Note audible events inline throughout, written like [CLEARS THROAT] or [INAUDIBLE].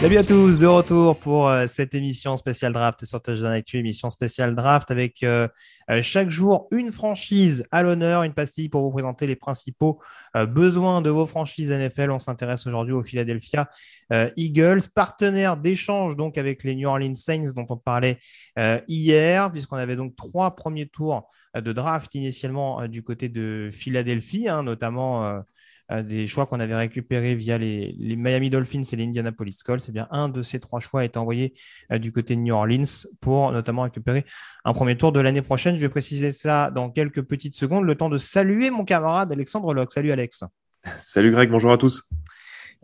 Salut à tous, de retour pour euh, cette émission spéciale draft sur Touchdown Actu, émission spéciale draft avec euh, euh, chaque jour une franchise à l'honneur, une pastille pour vous présenter les principaux besoins de vos franchises NFL. On s'intéresse aujourd'hui au Philadelphia Eagles, partenaire d'échange donc avec les New Orleans Saints dont on parlait hier, puisqu'on avait donc trois premiers tours de draft initialement du côté de Philadelphie, hein, notamment euh, des choix qu'on avait récupérés via les, les Miami Dolphins et les Indianapolis Colts. C'est bien un de ces trois choix a été envoyé euh, du côté de New Orleans pour notamment récupérer un premier tour de l'année prochaine. Je vais préciser ça dans quelques petites secondes. Le temps de saluer mon camarade Alexandre Locke. Salut Alex. Salut Greg, bonjour à tous.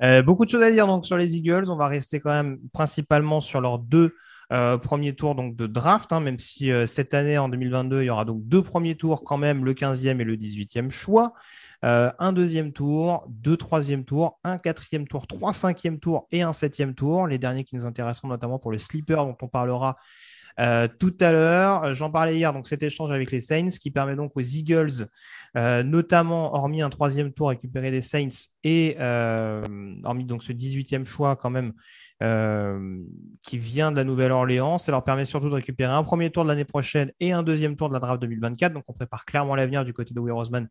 Euh, beaucoup de choses à dire donc sur les Eagles. On va rester quand même principalement sur leurs deux euh, premiers tours donc de draft, hein, même si euh, cette année en 2022 il y aura donc deux premiers tours quand même, le 15e et le 18e choix. Euh, un deuxième tour, deux troisième tours, un quatrième tour, trois cinquième tours et un septième tour. Les derniers qui nous intéresseront notamment pour le sleeper dont on parlera euh, tout à l'heure. Euh, J'en parlais hier, donc cet échange avec les Saints qui permet donc aux Eagles, notamment hormis un troisième tour récupéré les Saints et hormis donc ce 18e choix quand même qui vient de la Nouvelle-Orléans. Ça leur permet surtout de récupérer un premier tour de l'année prochaine et un deuxième tour de la draft 2024. Donc on prépare clairement l'avenir du côté de Will Roseman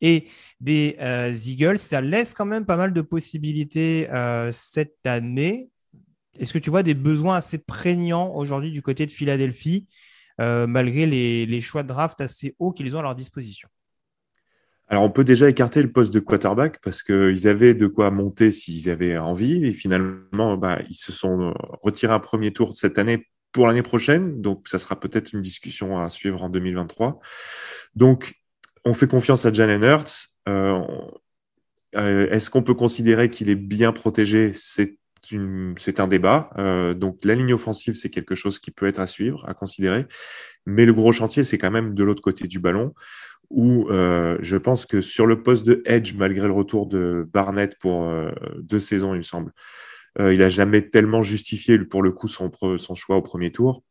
et des euh, Eagles. Ça laisse quand même pas mal de possibilités euh, cette année. Est-ce que tu vois des besoins assez prégnants aujourd'hui du côté de Philadelphie, euh, malgré les, les choix de draft assez hauts qu'ils ont à leur disposition? Alors, on peut déjà écarter le poste de quarterback parce qu'ils avaient de quoi monter s'ils avaient envie. Et finalement, bah, ils se sont retirés un premier tour cette année pour l'année prochaine. Donc, ça sera peut-être une discussion à suivre en 2023. Donc, on fait confiance à Jalen Hurts. Euh, euh, Est-ce qu'on peut considérer qu'il est bien protégé? C'est un débat. Euh, donc, la ligne offensive, c'est quelque chose qui peut être à suivre, à considérer. Mais le gros chantier, c'est quand même de l'autre côté du ballon, où je pense que sur le poste de edge, malgré le retour de Barnett pour deux saisons, il me semble, il a jamais tellement justifié pour le coup son, choix au premier tour.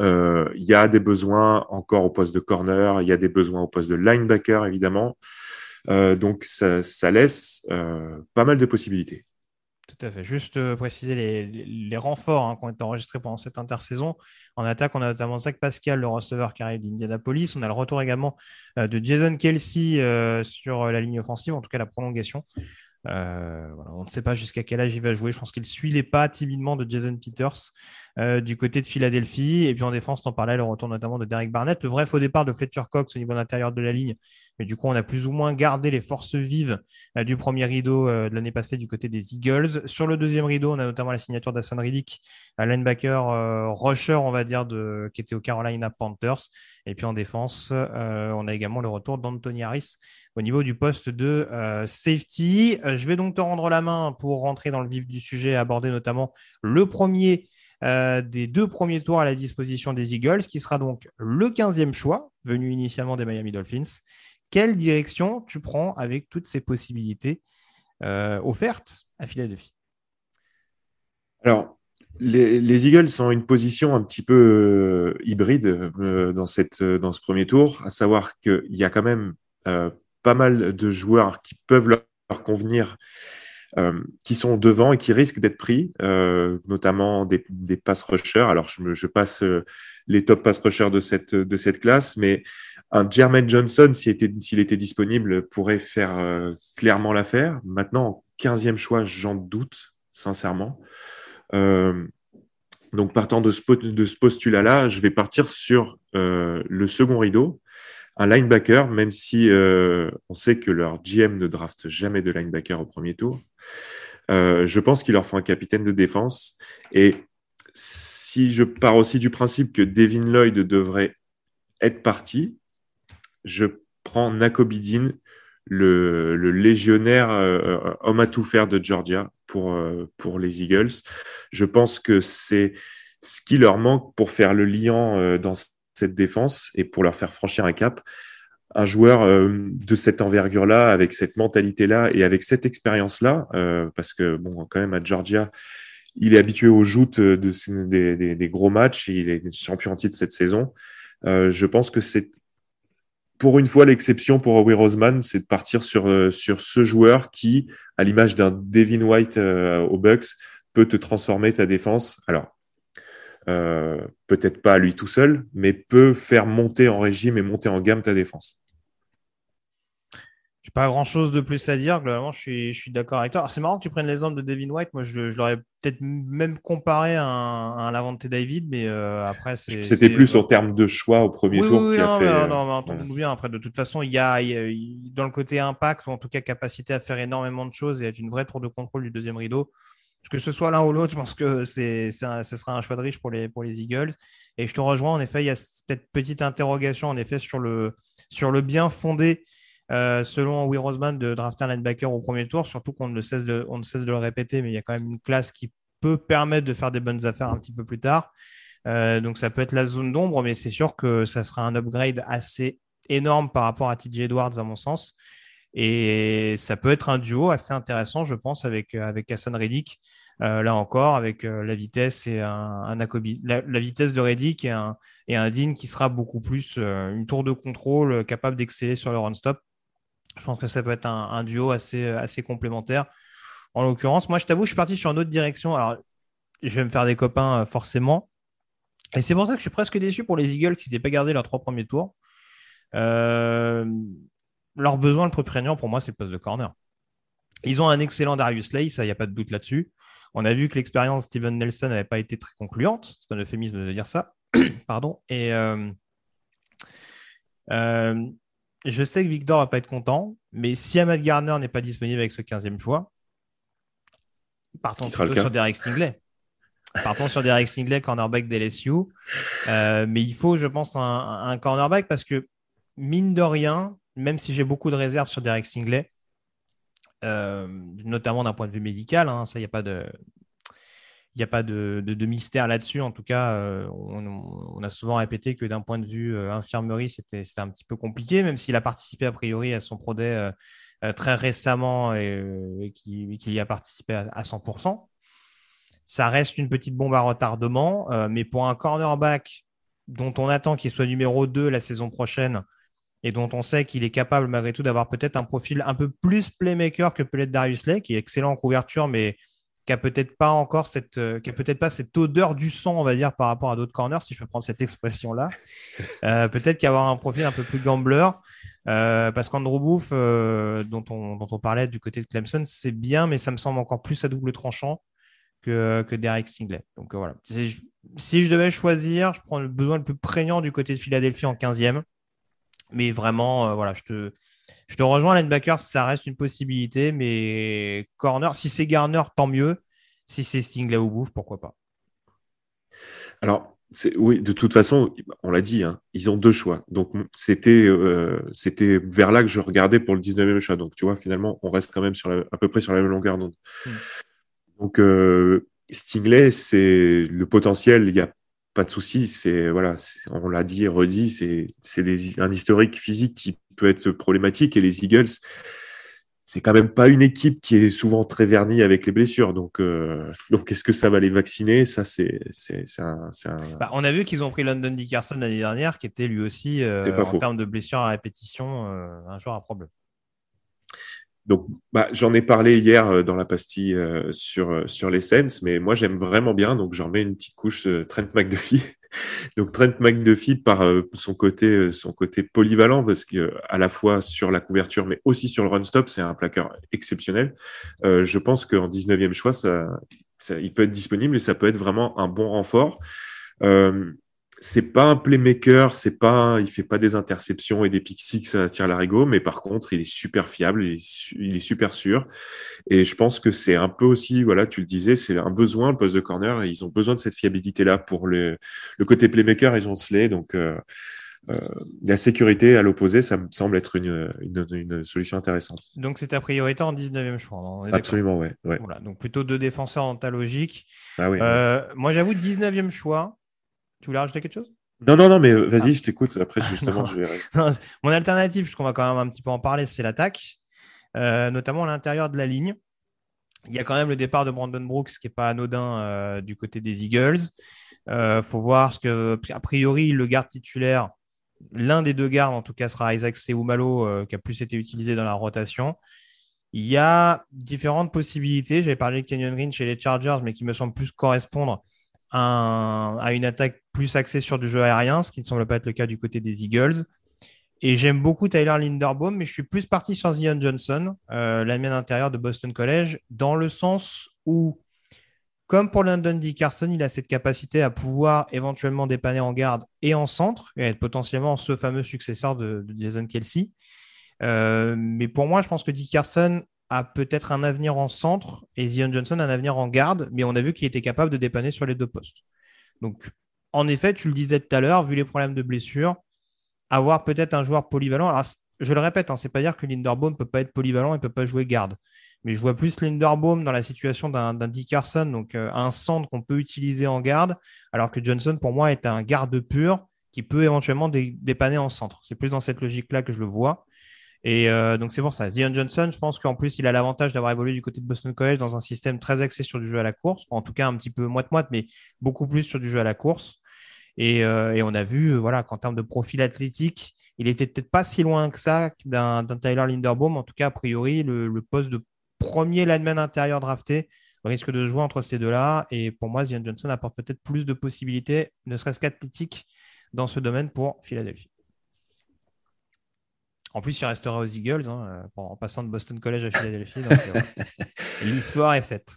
Euh, Il y a des besoins encore au poste de corner, il y a des besoins au poste de linebacker, évidemment. Euh, donc, ça, laisse euh, pas mal de possibilités. Tout à fait. Juste préciser les, renforts hein, qui ont été enregistrés pendant cette intersaison. En attaque, on a notamment Zach Pascal, le receveur qui arrive d'Indianapolis. On a le retour également de Jason Kelsey sur la ligne offensive, en tout cas la prolongation. On ne sait pas jusqu'à quel âge il va jouer. Je pense qu'il suit les pas timidement de Jason Peters euh, du côté de Philadelphie. Et puis en défense, t'en parlais, le retour notamment de Derek Barnett. Le vrai faux départ de Fletcher Cox au niveau de l'intérieur de la ligne. Mais du coup, on a plus ou moins gardé les forces vives euh, du premier rideau euh, de l'année passée du côté des Eagles. Sur le deuxième rideau, on a notamment la signature d'Asson Riddick, linebacker rusher, on va dire, qui était au Carolina Panthers. Et puis en défense, on a également le retour d'Anthony Harris au niveau du poste de safety. Je vais donc te rendre la main pour rentrer dans le vif du sujet, aborder notamment le premier euh, des deux premiers tours à la disposition des Eagles, qui sera donc le 15e choix, venu initialement des Miami Dolphins. Quelle direction tu prends avec toutes ces possibilités euh, offertes à Philadelphie? Alors, les, les Eagles sont une position un petit peu euh, hybride dans, ce premier tour, à savoir qu'il y a quand même pas mal de joueurs qui peuvent leur convenir qui sont devant et qui risquent d'être pris, notamment des, pass rushers. Alors, je, passe les top pass rushers de cette, de cette classe, mais un Jermaine Johnson, s'il était, était, disponible, pourrait faire clairement l'affaire. Maintenant, 15e choix, j'en doute, sincèrement. Euh, donc, partant de ce, de ce postulat-là, je vais partir sur euh, le second rideau, un linebacker, même si euh, on sait que leur GM ne draft jamais de linebacker au premier tour. je pense qu'il leur faut un capitaine de défense. Et si je pars aussi du principe que Devin Lloyd devrait être parti, je prends Nakobidin le, légionnaire euh, euh, homme à tout faire de Georgia pour, euh, pour les Eagles. Je pense que c'est ce qui leur manque pour faire le liant dans cette défense et pour leur faire franchir un cap. Un joueur de cette envergure-là, avec cette mentalité-là et avec cette expérience-là, parce que, bon, quand même, à Georgia, il est habitué aux joutes de, des, des, gros matchs et il est champion titre cette saison. je pense que c'est pour une fois, l'exception pour Howie Roseman, c'est de partir sur, euh, sur ce joueur qui, à l'image d'un Devin White euh, au Bucks, peut te transformer ta défense. Alors, euh, peut-être pas à lui tout seul, mais peut faire monter en régime et monter en gamme ta défense pas grand chose de plus à dire. Globalement, je suis, je suis d'accord avec toi. C'est marrant que tu prennes l'exemple de Devin White. Moi, je, l'aurais peut-être même comparé à un, à Lavante David, mais euh, après, C'était plus en termes de choix au premier tour. Oui, qui non, a fait, non, non, bien. Après, de toute façon, il y, a, dans le côté impact, ou en tout cas capacité à faire énormément de choses et être une vraie tour de contrôle du deuxième rideau. Que ce soit l'un ou l'autre, je pense que c'est, ce sera un choix de riche pour les, pour les Eagles. Et je te rejoins, en effet, il y a cette petite interrogation, en effet, sur le, sur le bien fondé euh, selon Will Roseman, de drafter un linebacker au premier tour, surtout qu'on ne, cesse de, ne cesse de le répéter, mais il y a quand même une classe qui peut permettre de faire des bonnes affaires un petit peu plus tard. Euh, donc ça peut être la zone d'ombre, mais c'est sûr que ça sera un upgrade assez énorme par rapport à TJ Edwards, à mon sens. Et ça peut être un duo assez intéressant, je pense, avec, avec Hassan Reddick. Euh, là encore, avec la vitesse et un, la, vitesse de Reddick et un, et un Dean qui sera beaucoup plus une tour de contrôle capable d'exceller sur le run-stop. Je pense que ça peut être un, duo assez, assez complémentaire. En l'occurrence, moi, je t'avoue, je suis parti sur une autre direction. Alors, je vais me faire des copains, euh, forcément. Et c'est pour ça que je suis presque déçu pour les Eagles qui n'aient pas gardé leurs trois premiers tours. Euh, leur besoin le plus prégnant pour moi, c'est le poste de corner. Ils ont un excellent Darius Lay, ça, il n'y a pas de doute là-dessus. On a vu que l'expérience de Steven Nelson n'avait pas été très concluante. C'est un euphémisme de dire ça. [CLEARS THROAT] Pardon. Et euh, je sais que Victor va pas être content, mais si Ahmad Garner n'est pas disponible avec ce 15e choix, partons plutôt sur Derek Stingley. Partons sur Derek Stingley, cornerback d'LSU. Euh, mais il faut, je pense, un, cornerback parce que, mine de rien, même si j'ai beaucoup de réserves sur Derek Stingley, euh, notamment d'un point de vue médical, hein, ça, il n'y a pas de, mystère là-dessus. En tout cas, euh, on, a souvent répété que d'un point de vue euh, infirmerie, c'était un petit peu compliqué, même s'il a participé a priori à son prodet très récemment et, qu'il y a participé à, 100%. Ça reste une petite bombe à retardement, mais pour un cornerback dont on attend qu'il soit numéro 2 la saison prochaine et dont on sait qu'il est capable malgré tout d'avoir peut-être un profil un peu plus playmaker que peut-être Darius Lake, qui est excellent en couverture, mais qui a peut-être pas encore cette, euh, qui a peut-être pas cette odeur du sang, on va dire, par rapport à d'autres corners, si je peux prendre cette expression-là. [LAUGHS] Euh, peut-être qu'avoir un profil un peu plus gambler, euh, parce qu'Andrew Booth, dont, on, dont on parlait du côté de Clemson, c'est bien, mais ça me semble encore plus à double tranchant que, que Derek Stingley. Donc voilà. Si je devais choisir, je prends le besoin le plus prégnant du côté de Philadelphie en 15e. Mais vraiment, voilà, je te, je te rejoins, linebacker, ça reste une possibilité, mais corner, si c'est Garner, tant mieux. Si c'est Stingley ou Bouffe, pourquoi pas Alors, oui, de toute façon, on l'a dit, hein, ils ont deux choix. Donc, c'était euh, c'était vers là que je regardais pour le 19e choix. Donc, tu vois, finalement, on reste quand même sur à peu près sur la même longueur d'onde. Hmm. Donc, euh, Stingley, c'est le potentiel, il n'y a pas de souci. C'est voilà, on l'a dit et redit, c'est un historique physique qui peut être problématique. Et les Eagles, c'est quand même pas une équipe qui est souvent très vernie avec les blessures. Donc, euh, donc est-ce que ça va les vacciner? Ça, c'est un. Bah, on a vu qu'ils ont pris London Dickerson l'année dernière, qui était lui aussi, euh, en termes de blessures à répétition, euh, un joueur à problème. Donc, bah, j'en ai parlé hier dans la pastille sur, sur les Sens, mais moi, j'aime vraiment bien. Donc, j'en mets une petite couche Trent McDuffie. [LAUGHS] donc, Trent McDuffie, par son, côté, son côté polyvalent, parce que à la fois sur la couverture, mais aussi sur le run-stop, c'est un plaqueur exceptionnel. je pense qu'en 19e choix, ça, il peut être disponible et ça peut être vraiment un bon renfort. Euh, c'est pas un playmaker, c'est pas, il fait pas des interceptions et des pick six à tir larigot, mais par contre, il est super fiable, il est, super sûr. Et je pense que c'est un peu aussi, voilà, tu le disais, c'est un besoin, le poste de corner, ils ont besoin de cette fiabilité-là pour le, le côté playmaker, ils ont Slay, donc, euh, euh, la sécurité à l'opposé, ça me semble être une, une, solution intéressante. Donc c'est ta priorité en 19e choix. Absolument, ouais, ouais. Voilà, donc plutôt deux défenseurs en ta logique. Ah oui, euh, Moi j'avoue, 19e choix. Tu voulais rajouter quelque chose? Non, non, non, mais vas-y, ah. je t'écoute. Après, justement, je verrai. [LAUGHS] Mon alternative, puisqu'on va quand même un petit peu en parler, c'est l'attaque, euh, notamment à l'intérieur de la ligne. Il y a quand même le départ de Brandon Brooks qui n'est pas anodin du côté des Eagles. Il faut voir ce que, a priori, le garde titulaire L'un des deux gardes, en tout cas, sera Isaac Seumalo, euh, qui a plus été utilisé dans la rotation. Il y a différentes possibilités. J'avais parlé de Kenyon Green chez les Chargers, mais qui me semble plus correspondre à, une attaque plus axée sur du jeu aérien, ce qui ne semble pas être le cas du côté des Eagles. Et j'aime beaucoup Tyler Linderbaum, mais je suis plus parti sur Zion Johnson, euh, la mienne intérieure de Boston College, dans le sens où comme pour London Dickerson, il a cette capacité à pouvoir éventuellement dépanner en garde et en centre, et être potentiellement ce fameux successeur de, Jason Kelsey. Euh, mais pour moi, je pense que Dickerson a peut-être un avenir en centre et Zion Johnson un avenir en garde, mais on a vu qu'il était capable de dépanner sur les deux postes. Donc, en effet, tu le disais tout à l'heure, vu les problèmes de blessure, avoir peut-être un joueur polyvalent. Alors, je le répète, hein, c'est pas dire que Linderbaum ne peut pas être polyvalent et ne peut pas jouer garde. Mais je vois plus Linderbaum dans la situation d'un Dickerson, donc euh, un centre qu'on peut utiliser en garde, alors que Johnson, pour moi, est un garde pur qui peut éventuellement dépanner en centre. C'est plus dans cette logique-là que je le vois. Et euh, donc c'est pour ça. Zion Johnson, je pense qu'en plus, il a l'avantage d'avoir évolué du côté de Boston College dans un système très axé sur du jeu à la course, en tout cas un petit peu moite-moite, mais beaucoup plus sur du jeu à la course. Et, euh, on a vu voilà, qu'en termes de profil athlétique, il était peut-être pas si loin que ça d'un Tyler Linderbaum. En tout cas, a priori, le, le poste de premier lineman intérieur drafté risque de jouer entre ces deux-là. Et pour moi, Zion Johnson apporte peut-être plus de possibilités, ne serait-ce qu'athlétique, dans ce domaine pour Philadelphie. En plus, il restera aux Eagles hein, en passant de Boston College à Philadelphie. Euh, [LAUGHS] l'histoire est faite.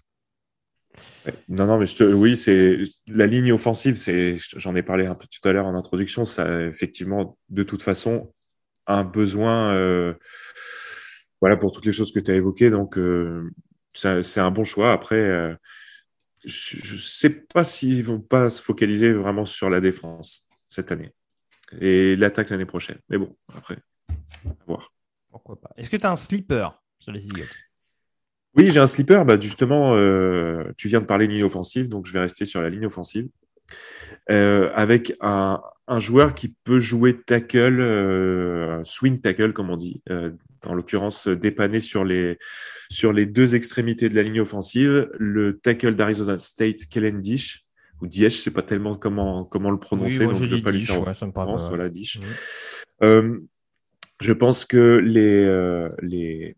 Non, non, mais oui, c'est la ligne offensive. C'est, j'en ai parlé un peu tout à l'heure en introduction. Ça, effectivement, de toute façon, un besoin. Euh, voilà pour toutes les choses que tu as évoquées. Donc, euh, c'est un bon choix. Après, euh, je ne sais pas s'ils vont pas se focaliser vraiment sur la défense cette année et l'attaque l'année prochaine. Mais bon, après, à voir. Pourquoi pas. Est-ce que tu as un sleeper? Sur les Eagles Oui, j'ai un sleeper. Bah, justement, euh, tu viens de parler de ligne offensive, donc je vais rester sur la ligne offensive. avec un, un, joueur qui peut jouer tackle, swing tackle, comme on dit, en l'occurrence dépanné sur les, sur les deux extrémités de la ligne offensive, le tackle d'Arizona State, Kellen Dish, ou Dish, je ne sais pas tellement comment, comment le prononcer, donc je ne vais pas lui faire voilà, Dish. Euh, je pense que les, euh, les,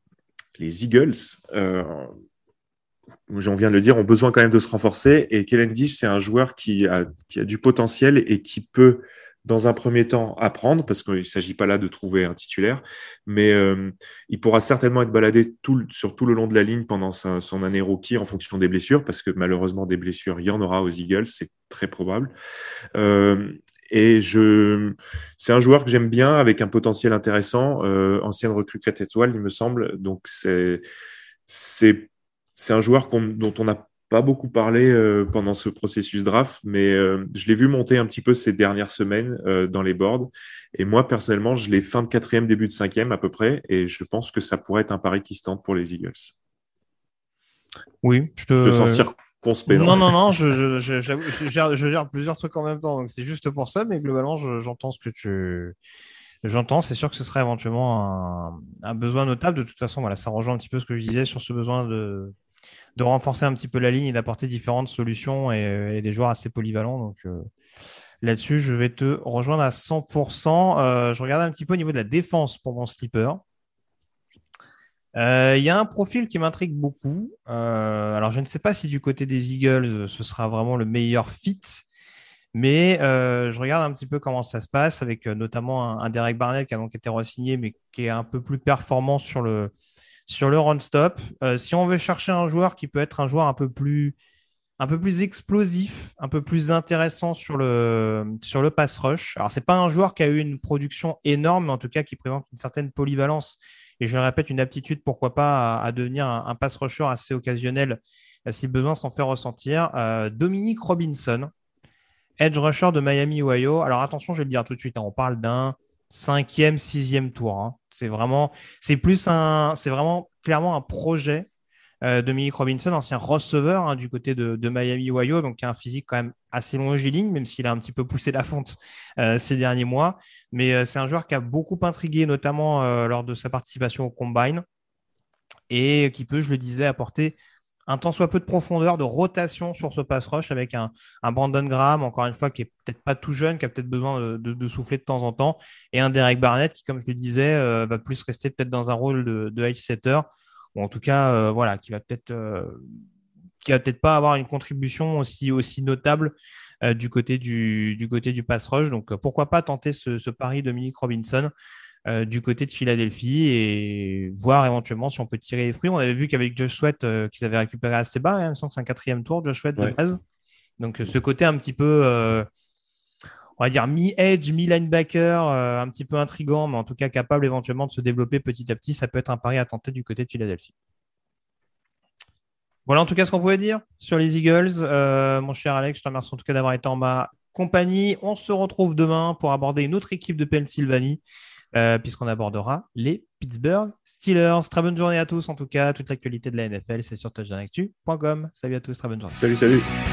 les Eagles, euh, j'en viens de le dire, ont besoin quand même de se renforcer. Et Kellen Dish, c'est un joueur qui a, qui a du potentiel et qui peut dans un premier temps apprendre, parce qu'il ne s'agit pas là de trouver un titulaire, mais euh, il pourra certainement être baladé sur tout le long de la ligne pendant son année rookie en fonction des blessures, parce que malheureusement des blessures, il y en aura aux Eagles, c'est très probable. Et je, c'est un joueur que j'aime bien, avec un potentiel intéressant, euh, ancienne recrue 4 étoiles, il me semble. Donc c'est, c'est, c'est un joueur dont on a pas beaucoup parlé euh, pendant ce processus draft, mais euh, je l'ai vu monter un petit peu ces dernières semaines dans les boards. Et moi, personnellement, je l'ai fin de quatrième, début de cinquième à peu près. Et je pense que ça pourrait être un pari qui se tente pour les Eagles. Oui, je te, sens Non, non, non, je, je, gère, plusieurs trucs en même temps. Donc c'est juste pour ça, mais globalement, j'entends ce que tu. J'entends, c'est sûr que ce serait éventuellement un, un, besoin notable. De toute façon, voilà, ça rejoint un petit peu ce que je disais sur ce besoin de, de renforcer un petit peu la ligne et d'apporter différentes solutions et, des joueurs assez polyvalents. Donc euh, là-dessus, je vais te rejoindre à 100%. Euh, je regardais un petit peu au niveau de la défense pour mon slipper. Il y a un profil qui m'intrigue beaucoup. alors, je ne sais pas si du côté des Eagles, ce sera vraiment le meilleur fit. Mais je regarde un petit peu comment ça se passe avec notamment un, Derek Barnett qui a donc été re-signé, mais qui est un peu plus performant sur le, sur le run-stop. si on veut chercher un joueur qui peut être un joueur un peu plus un peu plus explosif, un peu plus intéressant sur le, sur le pass rush. Alors, ce n'est pas un joueur qui a eu une production énorme, mais en tout cas qui présente une certaine polyvalence et je le répète, une aptitude, pourquoi pas, à, devenir un, pass rusher assez occasionnel euh, si besoin s'en fait ressentir. Euh, Dominique Robinson, edge rusher de Miami, Ohio. Alors attention, je vais le dire tout de suite, hein, on parle d'un cinquième, sixième tour. Hein. C'est vraiment, c'est plus un, c'est vraiment clairement un projet Dominique Robinson, ancien receveur hein, du côté de, Miami, Ohio, donc qui a un physique quand même assez longiligne, même s'il a un petit peu poussé la fonte euh, ces derniers mois. Mais euh, c'est un joueur qui a beaucoup intrigué, notamment lors de sa participation au Combine, et qui peut, je le disais, apporter un tant soit peu de profondeur, de rotation sur ce pass rush avec un, Brandon Graham, encore une fois, qui est peut-être pas tout jeune, qui a peut-être besoin de, souffler de temps en temps, et un Derek Barnett qui, comme je le disais, va plus rester peut-être dans un rôle de, de edge setter ou en tout cas, euh, voilà, qui va peut-être euh, qui va peut-être pas avoir une contribution aussi, aussi notable euh, du, côté du, du côté du pass rush. Donc pourquoi pas tenter ce, ce pari Dominique Robinson du côté de Philadelphie et voir éventuellement si on peut tirer les fruits. On avait vu qu'avec Josh Sweat, qu'ils avaient récupéré assez bas, hein, il me semble que c'est un quatrième tour, Josh Sweat de base. Donc ce côté un petit peu on va dire mi-edge, mi-linebacker, euh, un petit peu intrigant, mais en tout cas capable éventuellement de se développer petit à petit. Ça peut être un pari à tenter du côté de Philadelphie. Voilà en tout cas ce qu'on pouvait dire sur les Eagles. Euh, mon cher Alex, je te remercie en tout cas d'avoir été en ma compagnie. On se retrouve demain pour aborder une autre équipe de Pennsylvanie, euh, puisqu'on abordera les Pittsburgh Steelers. Très bonne journée à tous en tout cas. Toute l'actualité de la NFL, c'est sur touchdownactu.com. Salut à tous, très bonne journée. Salut, salut.